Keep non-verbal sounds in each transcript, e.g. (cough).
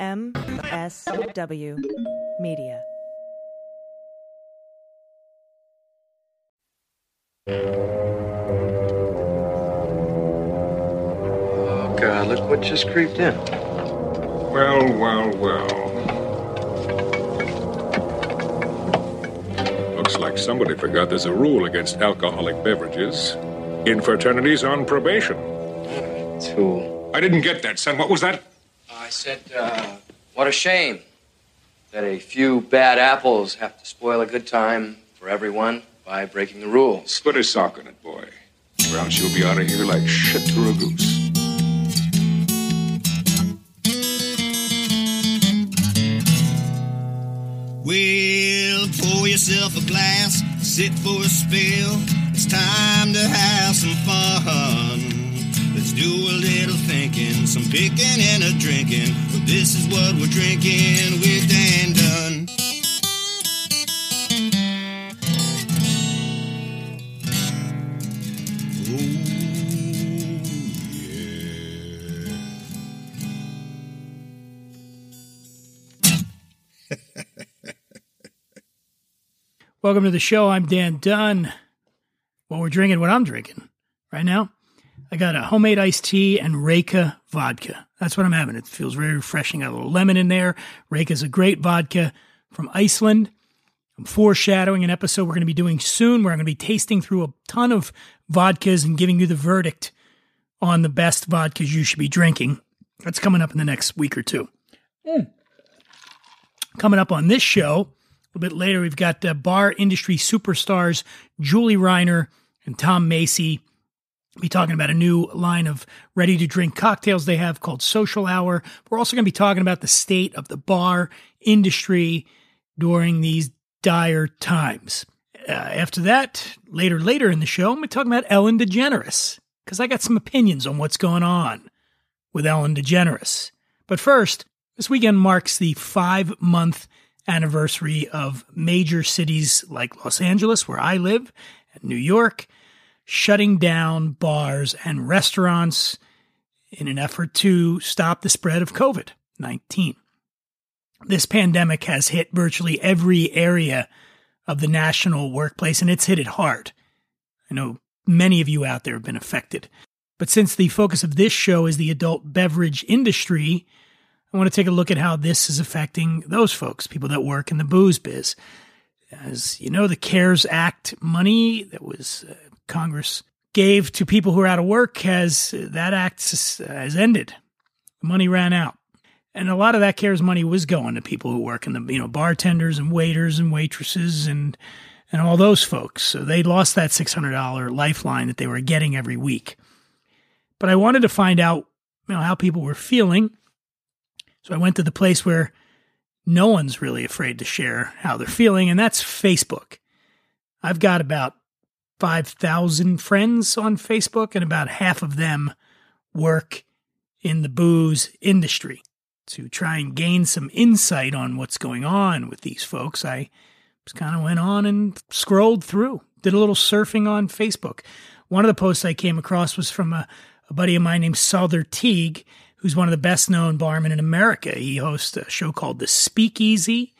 MSW Media. Oh, God, look what just creeped in. Well, well, well. Looks like somebody forgot there's a rule against alcoholic beverages. In fraternities on probation. Tool. I didn't get that, son. What was that? I said, uh, what a shame that a few bad apples have to spoil a good time for everyone by breaking the rules. Put a sock in it, boy. Or else you'll be out of here like shit through a goose. Well, pour yourself a glass, sit for a spill. It's time to have some fun. Do a little thinking, some picking and a drinking. But this is what we're drinking with Dan Dunn. Welcome to the show. I'm Dan Dunn. What we're drinking, what I'm drinking right now. I got a homemade iced tea and Reyka vodka. That's what I'm having. It feels very refreshing. Got a little lemon in there. Reyka is a great vodka from Iceland. I'm foreshadowing an episode we're going to be doing soon where I'm going to be tasting through a ton of vodkas and giving you the verdict on the best vodkas you should be drinking. That's coming up in the next week or two. Coming up on this show, a little bit later, we've got uh, bar industry superstars Julie Reiner and Tom Macy. Be talking about a new line of ready to drink cocktails they have called Social Hour. We're also going to be talking about the state of the bar industry during these dire times. Uh, after that, later, later in the show, I'm going to talking about Ellen DeGeneres because I got some opinions on what's going on with Ellen DeGeneres. But first, this weekend marks the five month anniversary of major cities like Los Angeles, where I live, and New York, shutting down bars and restaurants in an effort to stop the spread of COVID 19. This pandemic has hit virtually every area of the national workplace, and it's hit it hard. I know many of you out there have been affected. But since the focus of this show is the adult beverage industry, I want to take a look at how this is affecting those folks, people that work in the booze biz. As you know, the CARES Act money that was uh, Congress gave to people who are out of work has that act has, ended. Money ran out. And a lot of that CARES money was going to people who work in the, you know, bartenders and waiters and waitresses and and all those folks. So they lost that $600 lifeline that they were getting every week. But I wanted to find out, you know, how people were feeling. So I went to the place where no one's really afraid to share how they're feeling, and that's Facebook. I've got about 5,000 friends on Facebook, and about half of them work in the booze industry. To try and gain some insight on what's going on with these folks, I just kind of went on and scrolled through, did a little surfing on Facebook. One of the posts I came across was from a, a buddy of mine named Sother Teague, who's one of the best known barmen in America. He hosts a show called The Speakeasy.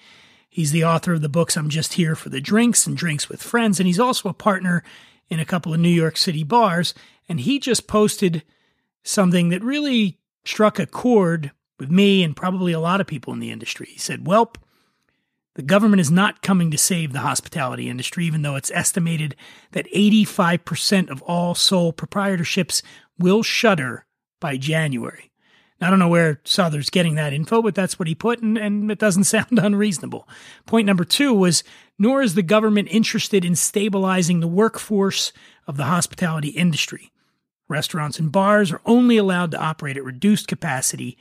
He's the author of the books I'm Just Here for the Drinks and Drinks with Friends, and he's also a partner in a couple of New York City bars. And he just posted something that really struck a chord with me and probably a lot of people in the industry. He said, Welp, the government is not coming to save the hospitality industry, even though it's estimated that 85% of all sole proprietorships will shutter by January. I don't know where Sother's getting that info, but that's what he put, and, and it doesn't (laughs) sound unreasonable. Point number two was nor is the government interested in stabilizing the workforce of the hospitality industry. Restaurants and bars are only allowed to operate at reduced capacity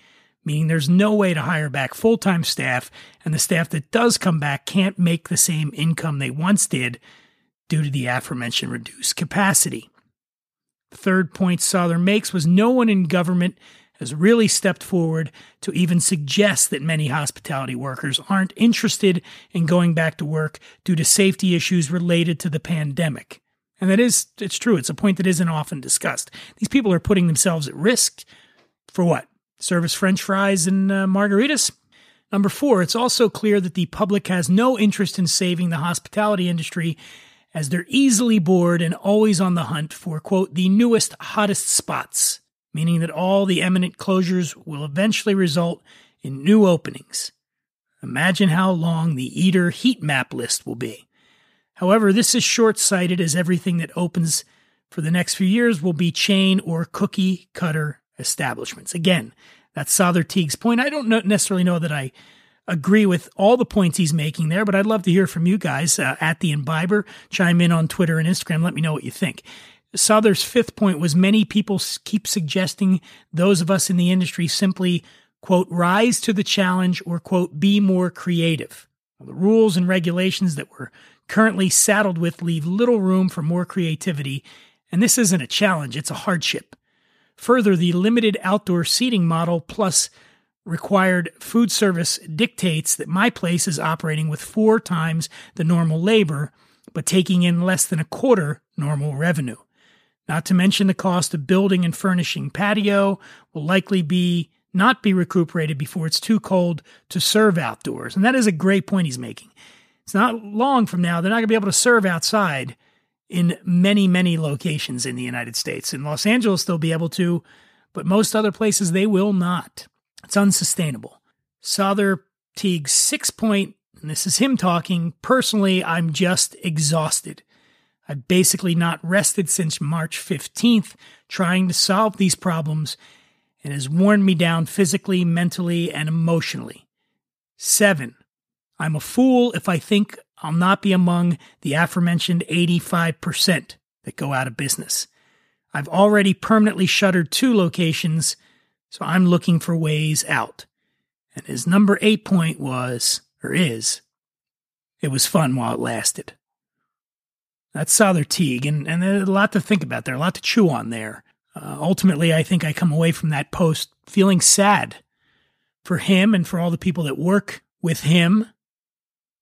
meaning there's no way to hire back full time staff, and the staff that does come back can't make the same income they once did due to the aforementioned reduced capacity. The third point Sother makes was no one in government has really stepped forward to even suggest that many hospitality workers aren't interested in going back to work due to safety issues related to the pandemic. And that is, it's true. It's a point that isn't often discussed. These people are putting themselves at risk for what? service French fries and uh, margaritas. Number four, it's also clear that the public has no interest in saving the hospitality industry as they're easily bored and always on the hunt for, quote, the newest, hottest spots, meaning that all the eminent closures will eventually result in new openings. Imagine how long the Eater heat map list will be. However, this is short sighted as everything that opens for the next few years will be chain or cookie cutter establishments. Again, that's Sother Teague's point. I don't necessarily know that I agree with all the points he's making there, but I'd love to hear from you guys uh, at the Imbiber. Chime in on Twitter and Instagram. Let me know what you think. Sother's fifth point was many people keep suggesting those of us in the industry simply, quote, rise to the challenge or, quote, be more creative. Well, the rules and regulations that we're currently saddled with leave little room for more creativity, and this isn't a challenge, it's a hardship. Further, the limited outdoor seating model plus required food service dictates that my place is operating with four times the normal labor, but taking in less than a quarter normal revenue. Not to mention the cost of building and furnishing patio will likely be not be recuperated before it's too cold to serve outdoors. And that is a great point he's making. It's not long from now they're not going to be able to serve outside in many, many locations in the United States. In Los Angeles, they'll be able to, but most other places, they will not. It's unsustainable. Sother Teague's six point, and this is him talking. Personally, I'm just exhausted. I've basically not rested since March 15th trying to solve these problems and has worn me down physically, mentally, and emotionally. Seven, I'm a fool if I think I'll not be among the aforementioned 85% that go out of business. I've already permanently shuttered two locations, so I'm looking for ways out. And his number eight point was, or is, it was fun while it lasted. That's Sother Teague, and, and a lot to think about there, a lot to chew on there. Uh, ultimately, I think I come away from that post feeling sad for him and for all the people that work with him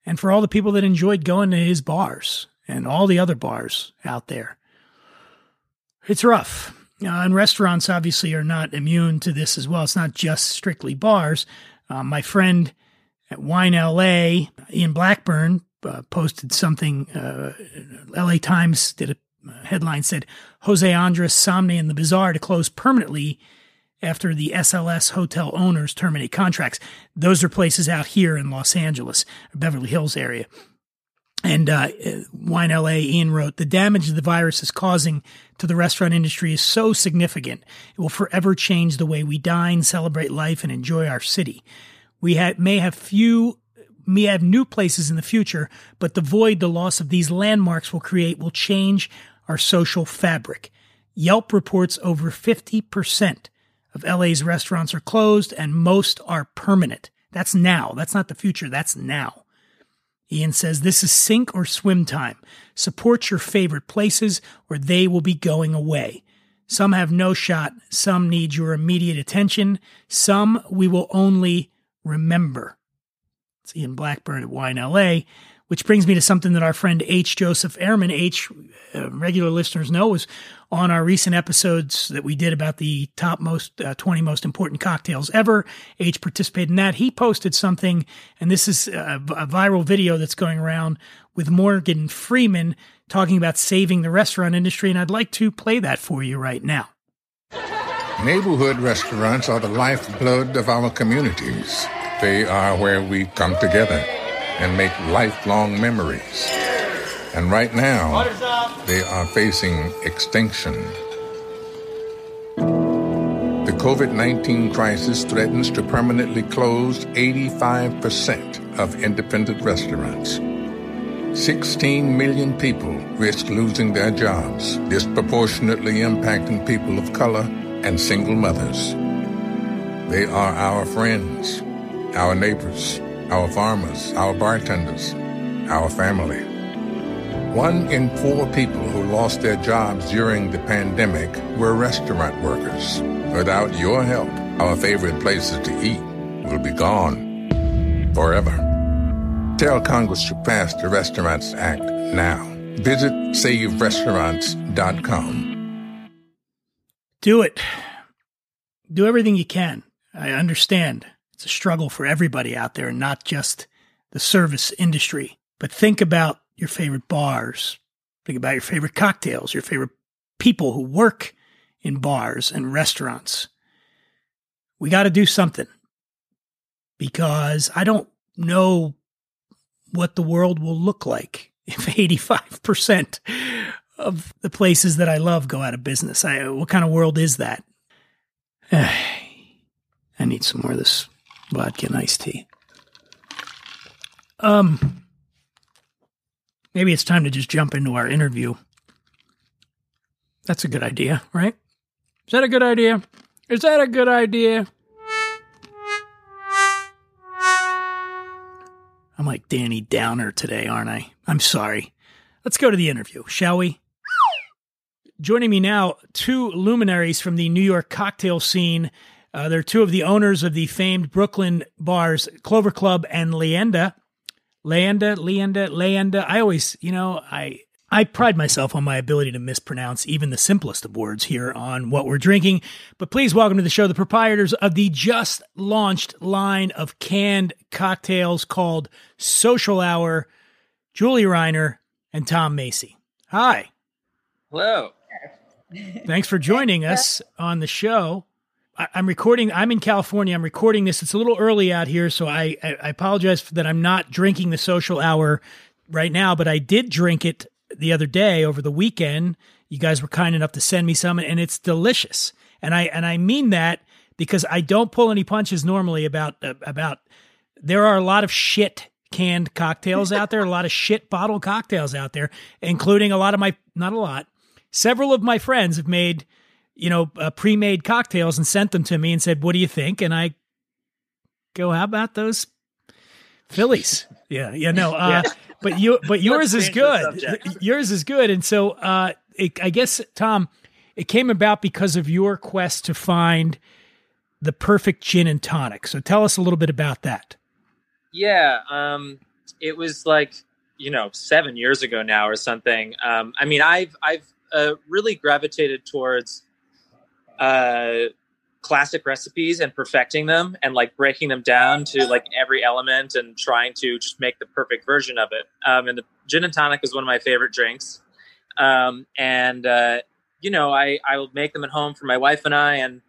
and for all the people that enjoyed going to his bars and all the other bars out there. It's rough. Uh, and restaurants obviously are not immune to this as well. It's not just strictly bars. Uh, my friend at Wine LA, Ian Blackburn, uh, posted something. Uh, LA Times did a headline said Jose Andres Somni and the Bazaar to close permanently after the SLS hotel owners terminate contracts. Those are places out here in Los Angeles, Beverly Hills area. And uh, Wine LA, Ian wrote, the damage the virus is causing to the restaurant industry is so significant, it will forever change the way we dine, celebrate life, and enjoy our city. We ha- may have few may have new places in the future, but the void the loss of these landmarks will create will change our social fabric. Yelp reports over 50% of LA's restaurants are closed and most are permanent. That's now. That's not the future. That's now. Ian says this is sink or swim time. Support your favorite places or they will be going away. Some have no shot. Some need your immediate attention. Some we will only remember. It's Ian Blackburn at Wine LA. Which brings me to something that our friend H. Joseph Ehrmann, H, uh, regular listeners know, was on our recent episodes that we did about the top most uh, 20 most important cocktails ever. H participated in that. He posted something, and this is a, a viral video that's going around with Morgan Freeman talking about saving the restaurant industry, and I'd like to play that for you right now. Neighborhood restaurants are the lifeblood of our communities. They are where we come together and make lifelong memories. And right now, they are facing extinction. The COVID 19 crisis threatens to permanently close 85% of independent restaurants. 16 million people risk losing their jobs, disproportionately impacting people of color and single mothers. They are our friends, our neighbors, our farmers, our bartenders, our family. One in four people who lost their jobs during the pandemic were restaurant workers. Without your help, our favorite places to eat will be gone forever. Tell Congress to pass the Restaurants Act now. Visit saverestaurants.com. Do it. Do everything you can. I understand it's a struggle for everybody out there, not just the service industry. But think about your favorite bars. Think about your favorite cocktails, your favorite people who work in bars and restaurants. We got to do something because I don't know what the world will look like (laughs) if 85% of the places that I love go out of business. I, what kind of world is that? (sighs) I need some more of this vodka and iced tea. Um, maybe it's time to just jump into our interview. That's a good idea, right? Is that a good idea? Is that a good idea? I'm like Danny Downer today, aren't I? I'm sorry. Let's go to the interview, shall we? Joining me now, two luminaries from the New York cocktail scene. Uh, they're two of the owners of the famed Brooklyn bars, Clover Club and Leyenda. Leyenda, Leyenda, Leyenda. I always, you know, I I pride myself on my ability to mispronounce even the simplest of words here on what we're drinking. But please welcome to the show the proprietors of the just launched line of canned cocktails called Social Hour, Julie Reiner and Tom Macy. Hi. Hello. (laughs) Thanks for joining us on the show. I, am recording. I'm in California. I'm recording this. It's a little early out here, so I, I, apologize that I'm not drinking the social hour right now. But I did drink it the other day over the weekend. You guys were kind enough to send me some, and it's delicious. And I and I mean that because I don't pull any punches normally about about. There are a lot of shit canned cocktails out there, a lot of shit bottle cocktails out there, including a lot of my not a lot. Several of my friends have made, you know, uh, pre-made cocktails and sent them to me and said, "What do you think?" And I go, "How about those Phillies?" (laughs) Yeah, yeah, no. Uh, yeah but you, but yours is good. (laughs) Yours is good, and so uh, it, I guess Tom, it came about because of your quest to find the perfect gin and tonic. So tell us a little bit about that. Yeah, um, it was like you know seven years ago now or something. Um, I mean, I've I've uh, really gravitated towards uh, classic recipes and perfecting them and like breaking them down to like every element and trying to just make the perfect version of it. Um, and the gin and tonic is one of my favorite drinks. Um, and, uh, you know, I, I will make them at home for my wife and I, and,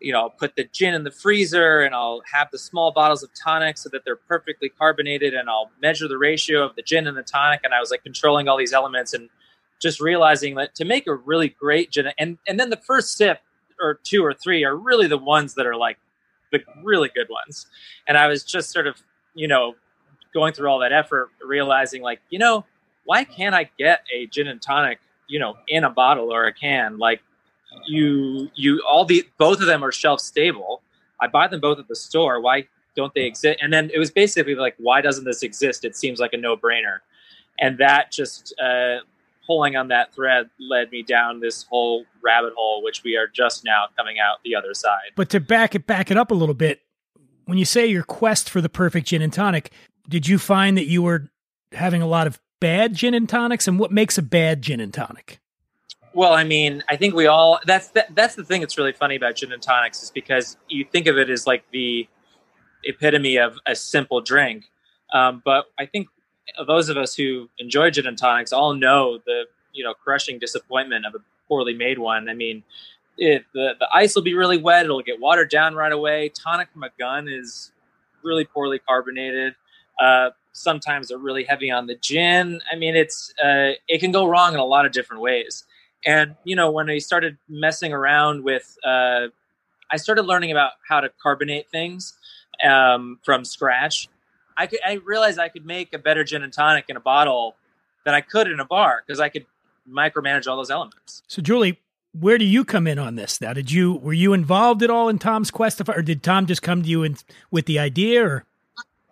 you know, I'll put the gin in the freezer and I'll have the small bottles of tonic so that they're perfectly carbonated and I'll measure the ratio of the gin and the tonic. And I was like controlling all these elements and just realizing that to make a really great gin and, and then the first sip or two or three are really the ones that are like the really good ones. And I was just sort of, you know, going through all that effort, realizing like, you know, why can't I get a gin and tonic, you know, in a bottle or a can? Like you, you, all the, both of them are shelf stable. I buy them both at the store. Why don't they exist? And then it was basically like, why doesn't this exist? It seems like a no brainer. And that just uh, pulling on that thread led me down this whole rabbit hole, which we are just now coming out the other side. But to back it back it up a little bit, when you say your quest for the perfect gin and tonic, did you find that you were having a lot of bad gin and tonics, and what makes a bad gin and tonic? Well, I mean, I think we all that's that, that's the thing that's really funny about gin and tonics is because you think of it as like the epitome of a simple drink, um, but I think those of us who enjoy gin and tonics all know the you know crushing disappointment of a poorly made one. I mean, it, the the ice will be really wet; it'll get watered down right away. Tonic from a gun is really poorly carbonated. Uh, sometimes they're really heavy on the gin. I mean, it's uh, it can go wrong in a lot of different ways. And you know, when I started messing around with, uh, I started learning about how to carbonate things um, from scratch. I could I realized I could make a better gin and tonic in a bottle than I could in a bar because I could micromanage all those elements. So Julie, where do you come in on this now? Did you were you involved at all in Tom's quest or did Tom just come to you in, with the idea or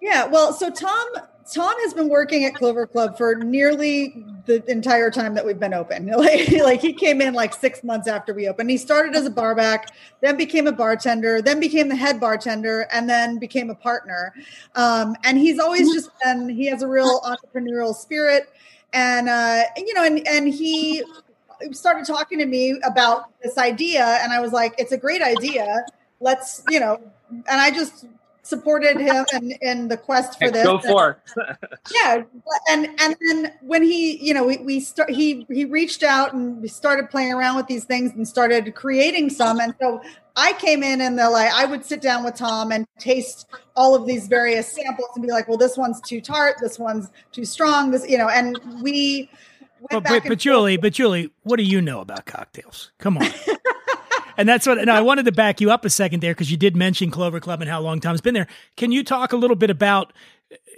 Yeah, well, so Tom Tom has been working at Clover Club for nearly the entire time that we've been open. (laughs) like, like he came in like six months after we opened. He started as a barback, then became a bartender, then became the head bartender, and then became a partner. Um, and he's always just been. He has a real entrepreneurial spirit, and uh, you know, and and he started talking to me about this idea, and I was like, "It's a great idea. Let's you know and I just supported him in, in the quest for this. Go for (laughs) yeah, and and then when he, you know, we, we start he he reached out and we started playing around with these things and started creating some. And so I came in and the like I would sit down with Tom and taste all of these various samples and be like, well, this one's too tart, this one's too strong, this, you know, and we. But, but, but Julie, but Julie, what do you know about cocktails? Come on. (laughs) and that's what. And I wanted to back you up a second there because you did mention Clover Club and how long Tom's been there. Can you talk a little bit about?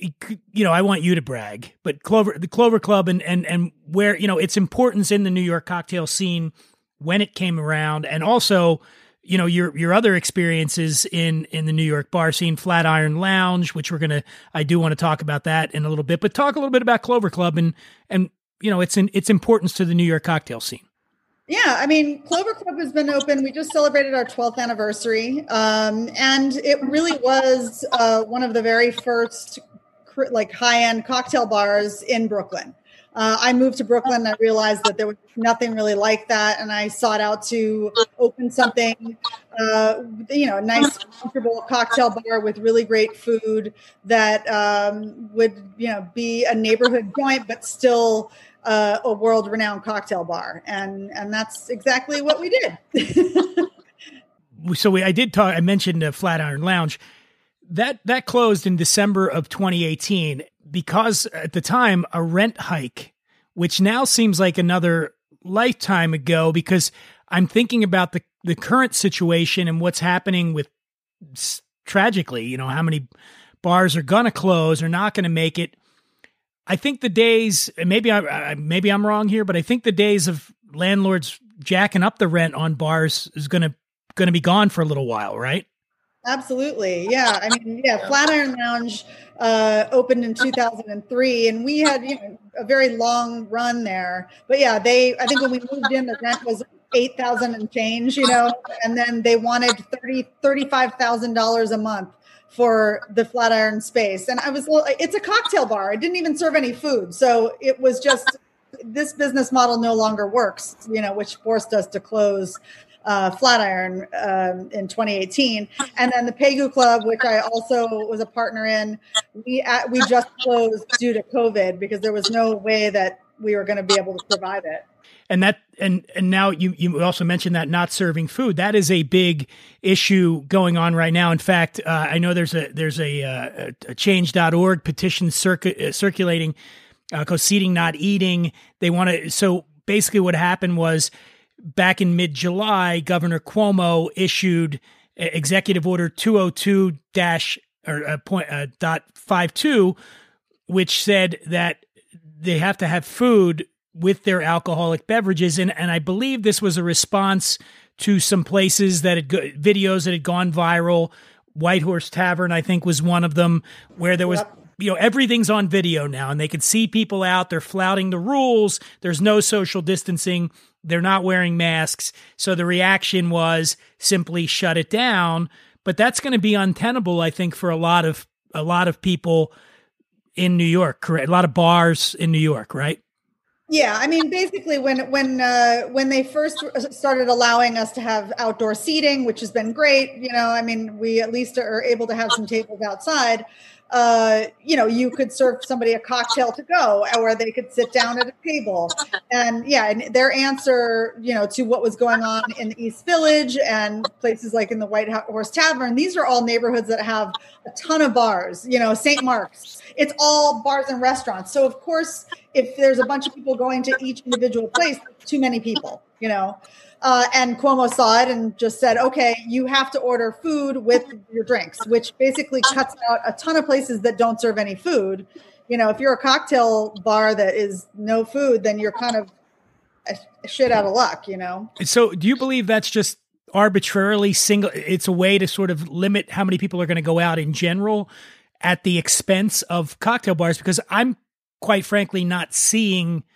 Eh, you know, I want you to brag, but Clover, the Clover Club, and and and where you know its importance in the New York cocktail scene when it came around, and also you know your your other experiences in in the New York bar scene, Flatiron Lounge, which we're gonna I do want to talk about that in a little bit, but talk a little bit about Clover Club and and you know its in, its importance to the New York cocktail scene. Yeah, I mean, Clover Club has been open. We just celebrated our 12th anniversary, um, and it really was uh, one of the very first like high end cocktail bars in Brooklyn. Uh, I moved to Brooklyn. And I realized that there was nothing really like that, and I sought out to open something, uh, you know, a nice, comfortable cocktail bar with really great food that um, would, you know, be a neighborhood joint, but still uh, a world renowned cocktail bar, and and that's exactly what we did. (laughs) so we, I did talk. I mentioned the Flatiron Lounge that that closed in December of 2018 because at the time a rent hike, which now seems like another lifetime ago, because I'm thinking about the the current situation and what's happening with tragically, you know, how many bars are gonna close or not gonna make it I think the days, maybe I maybe I'm wrong here, but I think the days of landlords jacking up the rent on bars is gonna gonna be gone for a little while, right? Absolutely, yeah. I mean, yeah, Flatiron Lounge uh, opened in 2003, and we had you know a very long run there. But yeah, they I think when we moved in, the rent was eight thousand and change, you know, and then they wanted thirty thirty five thousand dollars a month for the Flatiron space. And I was, it's a cocktail bar. It didn't even serve any food. So it was just, (laughs) this business model no longer works, you know, which forced us to close uh, Flatiron um, in 2018, and then the Pegu Club, which I also was a partner in, we uh, we just closed due to COVID because there was no way that we were going to be able to survive it and that and and now you you also mentioned that not serving food. That is a big issue going on right now. In fact uh, i know there's a there's a, uh, a, change.org petition uh, circulating uh, called seating not eating. They want to so basically what happened was back in mid-july governor cuomo issued executive order 202 dash or uh, point uh, dot five two which said that they have to have food with their alcoholic beverages. And, and I believe this was a response to some places that had go- videos that had gone viral. White Horse Tavern, I think, was one of them where there was. Yep. You know, everything's on video now, and they could see people out. They're flouting the rules. There's no social distancing. They're not wearing masks. So the reaction was simply shut it down. But that's going to be untenable, I think, for a lot of a lot of people in New York. Correct? A lot of bars in New York, right? Yeah, I mean, basically, when when uh, when they first started allowing us to have outdoor seating, which has been great, you know, I mean, we at least are able to have some tables outside uh, you know, you could serve somebody a cocktail to go, or they could sit down at a table. And yeah, and their answer, you know, to what was going on in the East Village and places like in the White Horse Tavern, these are all neighborhoods that have a ton of bars. You know, St. Mark's, it's all bars and restaurants. So of course, if there's a bunch of people going to each individual place, too many people. You know, uh, and Cuomo saw it and just said, okay, you have to order food with your drinks, which basically cuts out a ton of places that don't serve any food. You know, if you're a cocktail bar that is no food, then you're kind of a shit out of luck, you know? So do you believe that's just arbitrarily single? It's a way to sort of limit how many people are going to go out in general at the expense of cocktail bars? Because I'm quite frankly not seeing –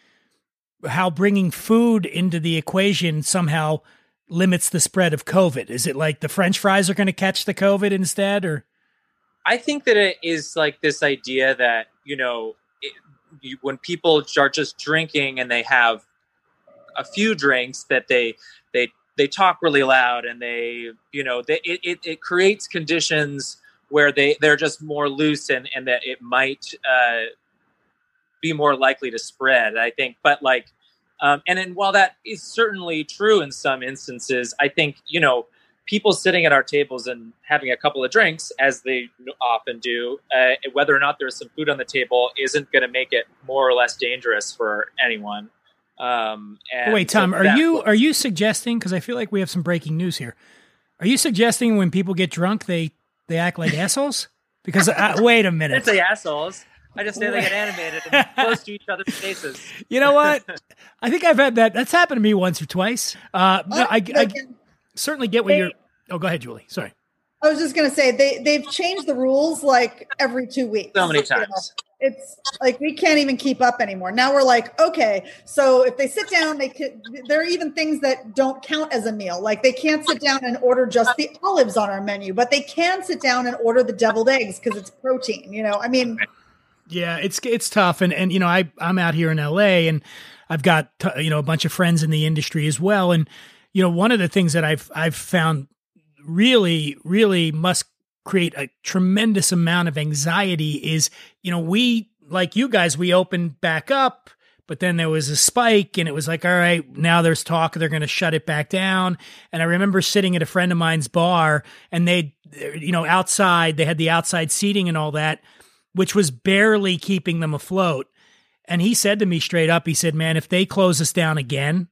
how bringing food into the equation somehow limits the spread of COVID? Is it like the French fries are going to catch the COVID instead, or? I think that it is like this idea that you know it, you, when people are just drinking and they have a few drinks that they they they talk really loud and they you know they, it, it, it creates conditions where they they're just more loose and and that it might uh, be more likely to spread i think but like um, and then while that is certainly true in some instances i think you know people sitting at our tables and having a couple of drinks as they often do uh, whether or not there's some food on the table isn't going to make it more or less dangerous for anyone um, and Wait, Tom, so are you are you suggesting? Because I feel like we have some breaking news here. Are you suggesting when people get drunk they they act like assholes? Because uh, wait a minute, didn't say assholes. I just say they get animated and (laughs) close to each other's faces. you know what? (laughs) I think I've had that. That's happened to me once or twice. Uh, no, I, I Like, certainly get what They- you're. Oh, go ahead, Julie. Sorry. I was just gonna say they they've changed the rules like every two weeks. So many You know, times. It's like we can't even keep up anymore. Now we're like, okay, so if they sit down, they can. There are even things that don't count as a meal. Like they can't sit down and order just the olives on our menu, but they can sit down and order the deviled eggs because it's protein. You know, I mean, Yeah, it's it's tough, and and you know I I'm out here in L.A. and I've got t- you know a bunch of friends in the industry as well, and you know one of the things that I've I've found really really must create a tremendous amount of anxiety is you know we like you guys we opened back up but then there was a spike and it was like all right now there's talk they're going to shut it back down. And i remember sitting at a friend of mine's bar and they you know outside they had the outside seating and all that which was barely keeping them afloat. And he said to me straight up he said man if they close us down again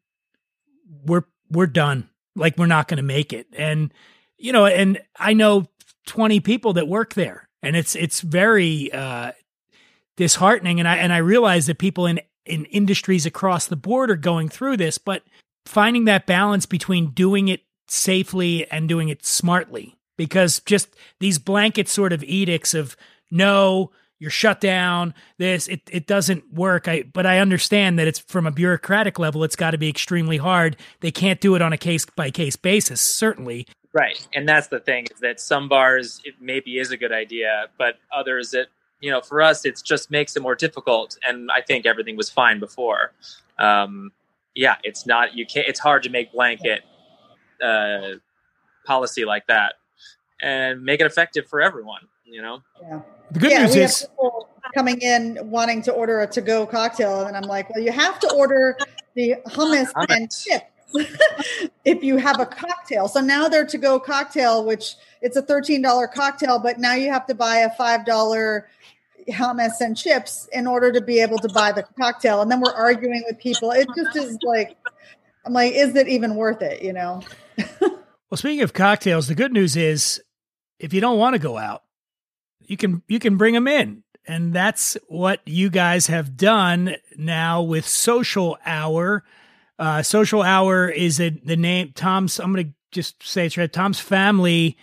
we're we're done. Like we're not going to make it. And you know and i know 20 people that work there and it's it's very uh disheartening. And i and i realize that people in in industries across the board are going through this but finding that balance between doing it safely and doing it smartly because just these blanket sort of edicts of no you're shut down this it, it doesn't work i but i understand that it's from a bureaucratic level it's got to be extremely hard they can't do it on a case by case basis certainly Right. And that's the thing is that some bars it maybe is a good idea, but others it you know, for us it just makes it more difficult. And I think everything was fine before. Um yeah, it's not you can't it's hard to make blanket uh policy like that and make it effective for everyone, you know? yeah. the good yeah, news is coming in wanting to order a to-go cocktail, and I'm like, well, you have to order the hummus and chips (laughs) if you have a cocktail. So now their to-go cocktail, which it's a $13 cocktail, but now you have to buy a $5 hummus and chips in order to be able to buy the cocktail. And then we're arguing with people. It just is like, I'm like, is it even worth it? You know? (laughs) Well, speaking of cocktails, the good news is if you don't want to go out, you can you can bring them in. And that's what you guys have done now with Social Hour. Uh, Social Hour is a, the name Tom's I'm going to just say it's right. Tom's family,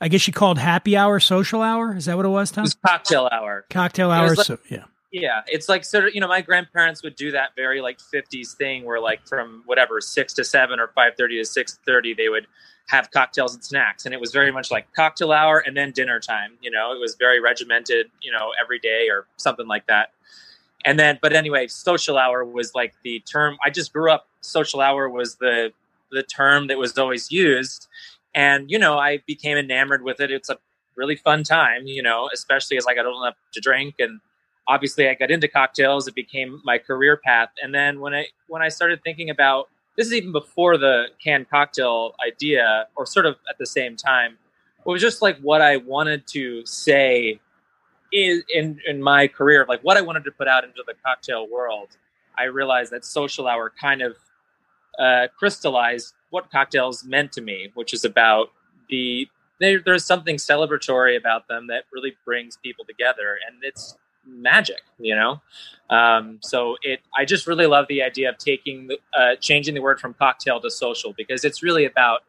I guess you called happy hour social hour. Is that what it was, It Tom? was cocktail hour. Cocktail hour. like- so, yeah. Yeah, it's like sort of you know my grandparents would do that very like '50s thing where like from whatever six to seven or five thirty to six thirty they would have cocktails and snacks, and it was very much like cocktail hour and then dinner time. You know, it was very regimented. You know, every day or something like that. And then, but anyway, social hour was like the term. I just grew up. Social hour was the the term that was always used, and you know I became enamored with it. It's a really fun time, you know, especially as I got old enough to drink and obviously I got into cocktails. It became my career path. And then when I when I started thinking about this is even before the canned cocktail idea, or sort of at the same time, it was just like what I wanted to say is in in my career, like what I wanted to put out into the cocktail world. I realized that social hour kind of uh, crystallized what cocktails meant to me, which is about the there, there's something celebratory about them that really brings people together, and it's magic, you know. Um, so it, I just really love the idea of taking, the, uh, changing the word from cocktail to social because it's really about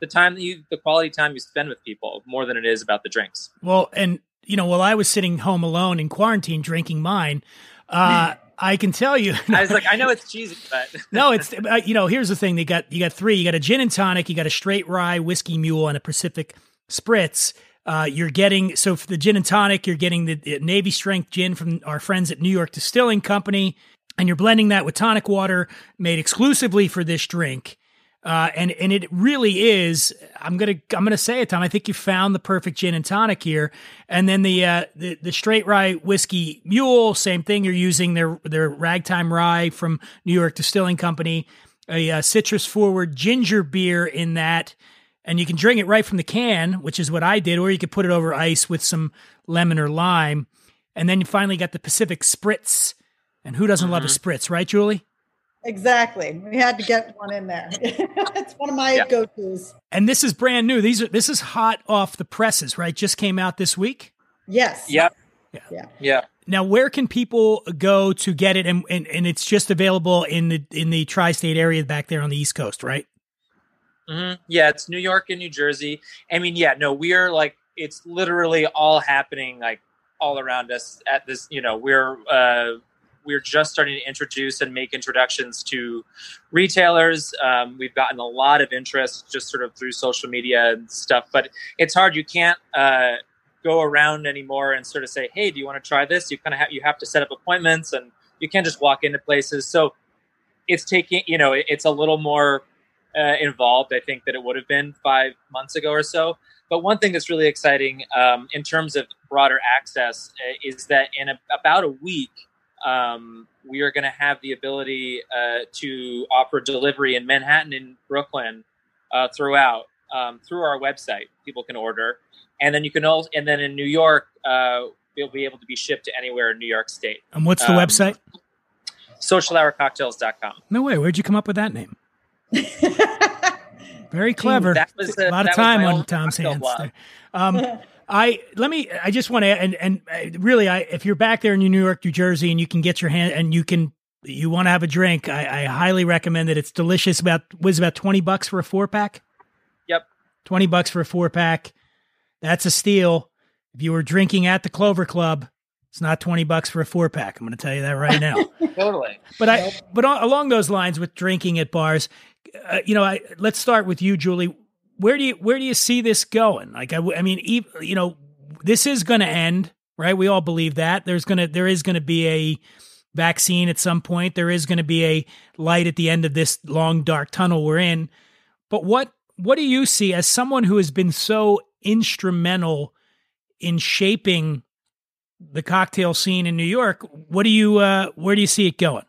the time that you, the quality time you spend with people more than it is about the drinks. Well, and you know, while I was sitting home alone in quarantine drinking mine, uh, (laughs) I can tell you. I was like, I know it's cheesy, but (laughs) no, it's (laughs) uh, you know. Here's the thing: they got you got three. You got a gin and tonic. You got a straight rye whiskey mule and a Pacific spritz. Uh, you're getting so for the gin and tonic, you're getting the, Navy strength gin from our friends at New York Distilling Company, and you're blending that with tonic water made exclusively for this drink. Uh, and and it really is. I'm gonna I'm gonna say it, Tom. I think you found the perfect gin and tonic here. And then the uh, the the straight rye whiskey mule, same thing. You're using their their ragtime rye from New York Distilling Company, a uh, citrus forward ginger beer in that, and you can drink it right from the can, which is what I did, or you could put it over ice with some lemon or lime. And then you finally got the Pacific Spritz. And who doesn't love a mm-hmm. spritz, right, Julie? Exactly. We had to get one in there. (laughs) it's one of my Yeah. go-tos. And this is brand new. These are this is hot off the presses, right? Just came out this week. Yes. Yep. Yeah. Yeah. Now, where can people go to get it? And, and and it's just available in the in the tri-state area back there on the East Coast, right? Hmm Yeah, it's New York and New Jersey. I mean, yeah, no, we're like it's literally all happening like all around us at this. You know, we're uh, we're just starting to introduce and make introductions to retailers. Um, we've gotten a lot of interest just sort of through social media and stuff, but it's hard. You can't uh, go around anymore and sort of say, "Hey, do you want to try this?" You kind of have you have to set up appointments, and you can't just walk into places. So it's taking you know it's a little more uh, involved, I think, that it would have been five months ago or so. But one thing that's really exciting um, in terms of broader access uh, is that in a, about a week, um, we are going to have the ability uh, to offer delivery in Manhattan and Brooklyn uh, throughout um, through our website. People can order, and then you can also, and then in New York, uh, you'll be able to be shipped to anywhere in New York State. And what's the Um, website? SocialHourCocktails.com. No way. Where'd you come up with that name? (laughs) Very clever. That was a a- lot of that time on Tom's hands. There. Um, (laughs) I let me. I just want to and and uh, really, I if you're back there in New York, New Jersey, and you can get your hand and you can you want to have a drink, I, I highly recommend it. It's delicious. About was about twenty bucks for a four pack. Yep. Twenty bucks for a four pack. That's a steal. If you were drinking at the Clover Club, it's not twenty bucks for a four pack. I'm going to tell you that right now. (laughs) Totally. But I, but along those lines with drinking at bars, uh, you know, I, let's start with you, Julie. Where do you where do you see this going? Like, I mean, ev- you know, this is going to end, right? We all believe that there's gonna there is going to be a vaccine at some point. There is going to be a light at the end of this long dark tunnel we're in. But what what do you see as someone who has been so instrumental in shaping the cocktail scene in New York? What do you uh, where do you see it going?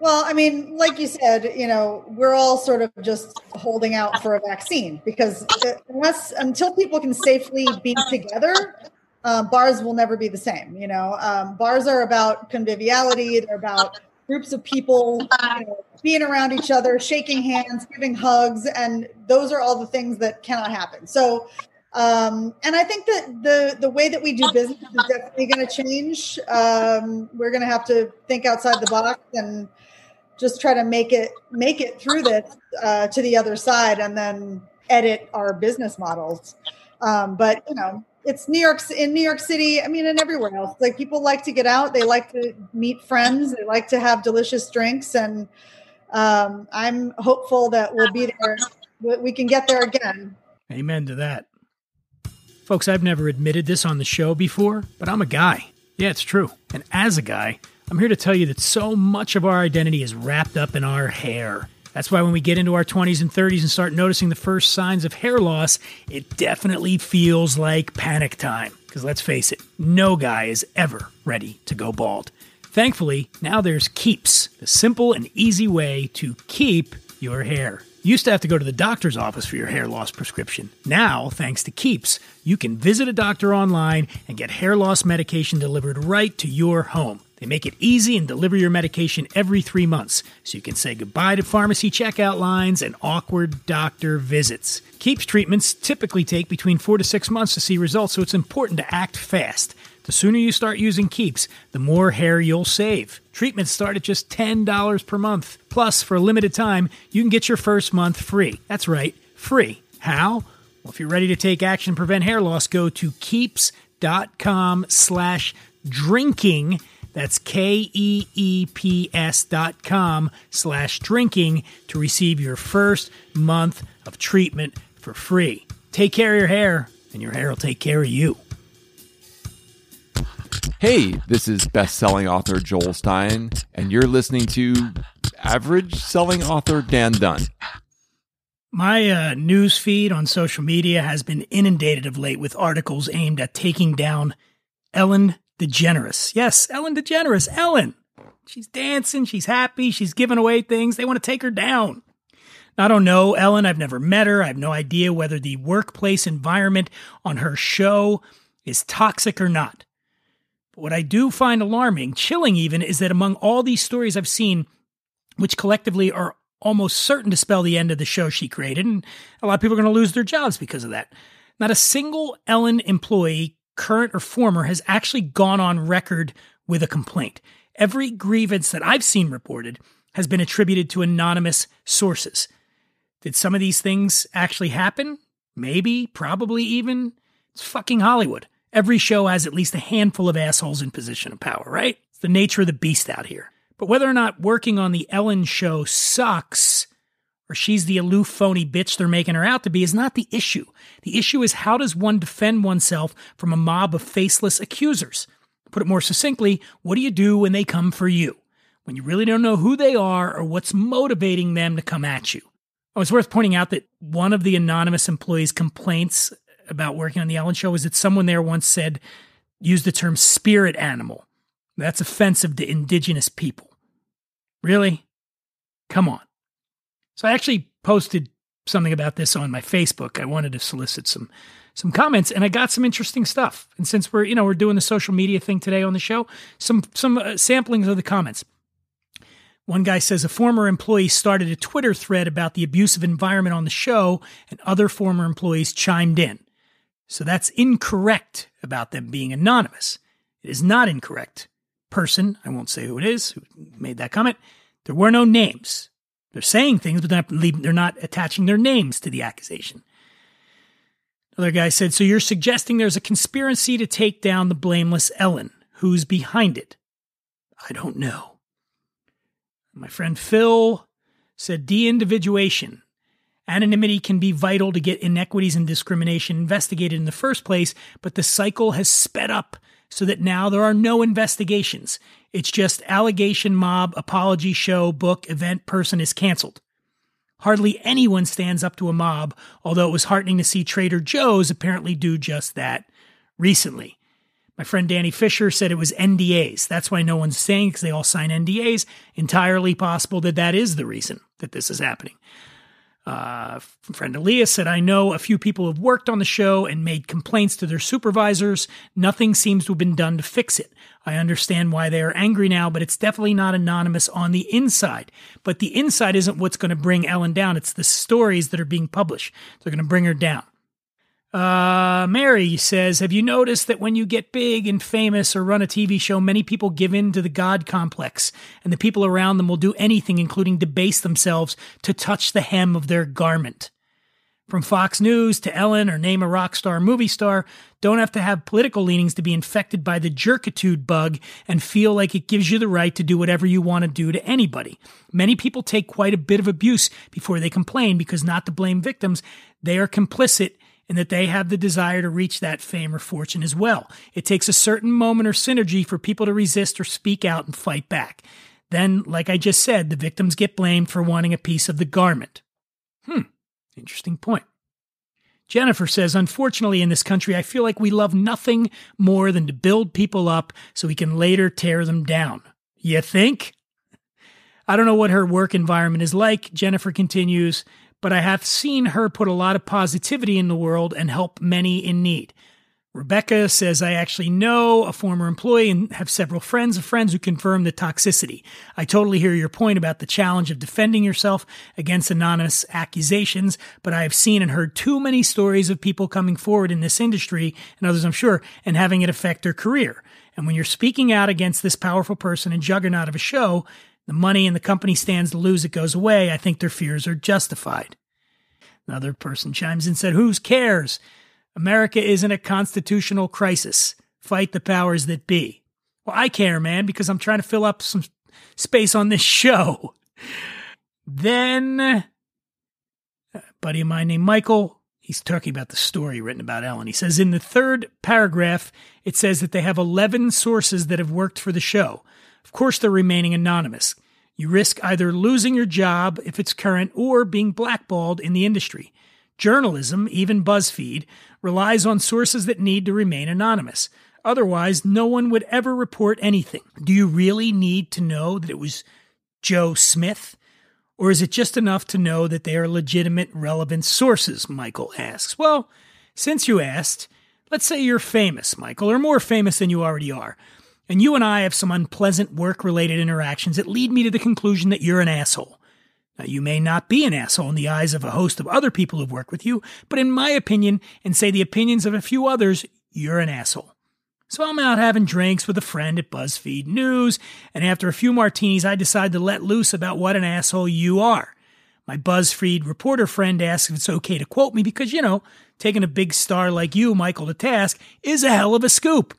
Well, I mean, like you said, you know, we're all sort of just holding out for a vaccine because unless until people can safely be together, uh, bars will never be the same. You know, um, bars are about conviviality. They're about groups of people you know, being around each other, shaking hands, giving hugs, and those are all the things that cannot happen. So, um, and I think that the the way that we do business is definitely going to change. Um, we're going to have to think outside the box and just try to make it make it through this uh, to the other side, and then edit our business models. Um, but you know, it's New York in New York City. I mean, and everywhere else. Like people like to get out. They like to meet friends. They like to have delicious drinks, and um, I'm hopeful that we'll be there. We can get there again. Amen to that. Folks, I've never admitted this on the show before, but I'm a guy. Yeah, it's true. And as a guy, I'm here to tell you that so much of our identity is wrapped up in our hair. That's why when we get into our 20s and 30s and start noticing the first signs of hair loss, it definitely feels like panic time. Because let's face it, no guy is ever ready to go bald. Thankfully, now there's Keeps, the simple and easy way to keep your hair. You used to have to go to the doctor's office for your hair loss prescription. Now, thanks to Keeps, you can visit a doctor online and get hair loss medication delivered right to your home. They make it easy and deliver your medication every three months, so you can say goodbye to pharmacy checkout lines and awkward doctor visits. Keeps treatments typically take between four to six months to see results, so it's important to act fast. The sooner you start using Keeps, the more hair you'll save. Treatments start at just $10 per month. Plus, for a limited time, you can get your first month free. That's right, free. How? Well, if you're ready to take action prevent hair loss, go to keeps.com slash drinking. That's K E E P S dot com slash drinking to receive your first month of treatment for free. Take care of your hair, and your hair will take care of you. Hey, this is best-selling author Joel Stein, and you're listening to average selling author Dan Dunn. My uh, news feed on social media has been inundated of late with articles aimed at taking down Ellen DeGeneres. Yes, Ellen DeGeneres. Ellen. She's dancing. She's happy. She's giving away things. They want to take her down. I don't know Ellen. I've never met her. I have no idea whether the workplace environment on her show is toxic or not. But what I do find alarming, chilling even, is that among all these stories I've seen, which collectively are almost certain to spell the end of the show she created, and a lot of people are going to lose their jobs because of that. Not a single Ellen employee, current or former, has actually gone on record with a complaint. Every grievance that I've seen reported has been attributed to anonymous sources. Did some of these things actually happen? Maybe, probably even. It's fucking Hollywood. Every show has at least a handful of assholes in position of power, right? It's the nature of the beast out here. But whether or not working on the Ellen show sucks, or she's the aloof, phony bitch they're making her out to be, is not the issue. The issue is how does one defend oneself from a mob of faceless accusers? Put it more succinctly, what do you do when they come for you? When you really don't know who they are or what's motivating them to come at you? Oh, it's worth pointing out that one of the anonymous employees' complaints about working on the Ellen show was that someone there once said, used the term spirit animal. That's offensive to indigenous people. Really? Come on. So I actually posted something about this on my Facebook. I wanted to solicit some some comments and I got some interesting stuff. And since we're, you know, we're doing the social media thing today on the show, some some uh, samplings of the comments. One guy says a former employee started a Twitter thread about the abusive environment on the show and other former employees chimed in. So that's incorrect about them being anonymous. It is not incorrect. Person, I won't say who it is, who made that comment, there were no names. They're saying things, but they're not, attaching their names to the accusation. Another guy said, So you're suggesting there's a conspiracy to take down the blameless Ellen. Who's behind it? I don't know. My friend Phil said, De individuation. Anonymity can be vital to get inequities and discrimination investigated in the first place, but the cycle has sped up so that now there are no investigations. It's just allegation mob, apology show, book, event, person is canceled. Hardly anyone stands up to a mob, although it was heartening to see Trader Joe's apparently do just that recently. My friend Danny Fisher said it was NDAs. That's why no one's saying because they all sign NDAs. Entirely possible that that is the reason that this is happening. Uh, friend Elias said, I know a few people have worked on the show and made complaints to their supervisors. Nothing seems to have been done to fix it. I understand why they are angry now, but it's definitely not anonymous on the inside. But the inside isn't what's going to bring Ellen down. It's the stories that are being published. They're going to bring her down. Uh, Mary says, Have you noticed that when you get big and famous or run a TV show, many people give in to the God complex, and the people around them will do anything, including debase themselves, to touch the hem of their garment? From Fox News to Ellen or name a rock star movie star, don't have to have political leanings to be infected by the jerkitude bug and feel like it gives you the right to do whatever you want to do to anybody. Many people take quite a bit of abuse before they complain because not to blame victims, they are complicit and that they have the desire to reach that fame or fortune as well. It takes a certain moment or synergy for people to resist or speak out and fight back. Then, like I just said, the victims get blamed for wanting a piece of the garment. Hmm, interesting point. Jennifer says, Unfortunately, in this country, I feel like we love nothing more than to build people up so we can later tear them down. You think? I don't know what her work environment is like, Jennifer continues, but I have seen her put a lot of positivity in the world and help many in need. Rebecca says, I actually know a former employee and have several friends of friends who confirm the toxicity. I totally hear your point about the challenge of defending yourself against anonymous accusations, but I have seen and heard too many stories of people coming forward in this industry, and others I'm sure, and having it affect their career. And when you're speaking out against this powerful person and juggernaut of a show, the money and the company stands to lose, it goes away. I think their fears are justified. Another person chimes in and said, Who cares? America is in a constitutional crisis. Fight the powers that be. Well, I care, man, because I'm trying to fill up some space on this show. Then, buddy of mine named Michael, he's talking about the story written about Ellen. He says in the third paragraph, it says that they have 11 sources that have worked for the show. Of course, they're remaining anonymous. You risk either losing your job if it's current or being blackballed in the industry. Journalism, even BuzzFeed, relies on sources that need to remain anonymous. Otherwise, no one would ever report anything. Do you really need to know that it was Joe Smith? Or is it just enough to know that they are legitimate, relevant sources? Michael asks. Well, since you asked, let's say you're famous, Michael, or more famous than you already are, and you and I have some unpleasant work related interactions that lead me to the conclusion that you're an asshole. Now, you may not be an asshole in the eyes of a host of other people who've worked with you, but in my opinion, and say the opinions of a few others, you're an asshole. So I'm out having drinks with a friend at BuzzFeed News, and after a few martinis, I decide to let loose about what an asshole you are. My BuzzFeed reporter friend asks if it's okay to quote me because, you know, taking a big star like you, Michael, to task is a hell of a scoop.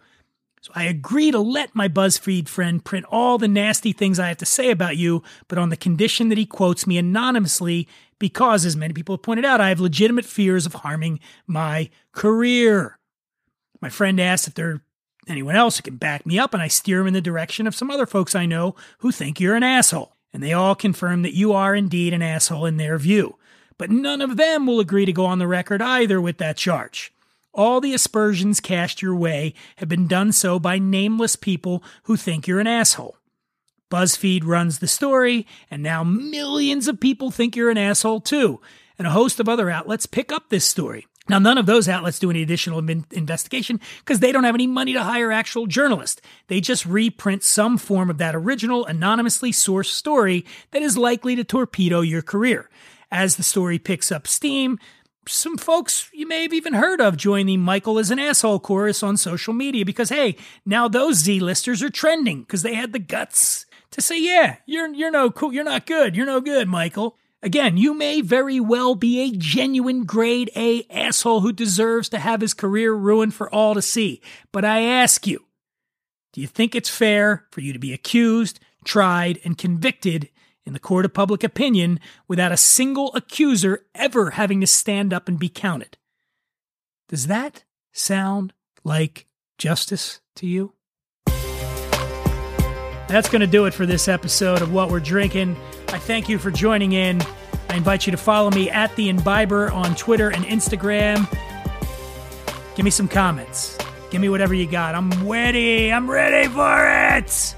So I agree to let my BuzzFeed friend print all the nasty things I have to say about you, but on the condition that he quotes me anonymously because, as many people have pointed out, I have legitimate fears of harming my career. My friend asks if there anyone else who can back me up, and I steer him in the direction of some other folks I know who think you're an asshole. And they all confirm that you are indeed an asshole in their view. But none of them will agree to go on the record either with that charge. All the aspersions cast your way have been done so by nameless people who think you're an asshole. BuzzFeed runs the story, and now millions of people think you're an asshole too. And a host of other outlets pick up this story. Now, none of those outlets do any additional investigation because they don't have any money to hire actual journalists. They just reprint some form of that original, anonymously sourced story that is likely to torpedo your career. As the story picks up steam, some folks you may have even heard of join the Michael is an asshole chorus on social media because hey, now those Z listers are trending because they had the guts to say, yeah, you're you're no cool, you're not good, you're no good, Michael. Again, you may very well be a genuine grade A asshole who deserves to have his career ruined for all to see. But I ask you, do you think it's fair for you to be accused, tried, and convicted in the court of public opinion without a single accuser ever having to stand up and be counted? Does that sound like justice to you? That's going to do it for this episode of What We're Drinking. I thank you for joining in. I invite you to follow me at The Imbiber on Twitter and Instagram. Give me some comments. Give me whatever you got. I'm ready. I'm ready for it.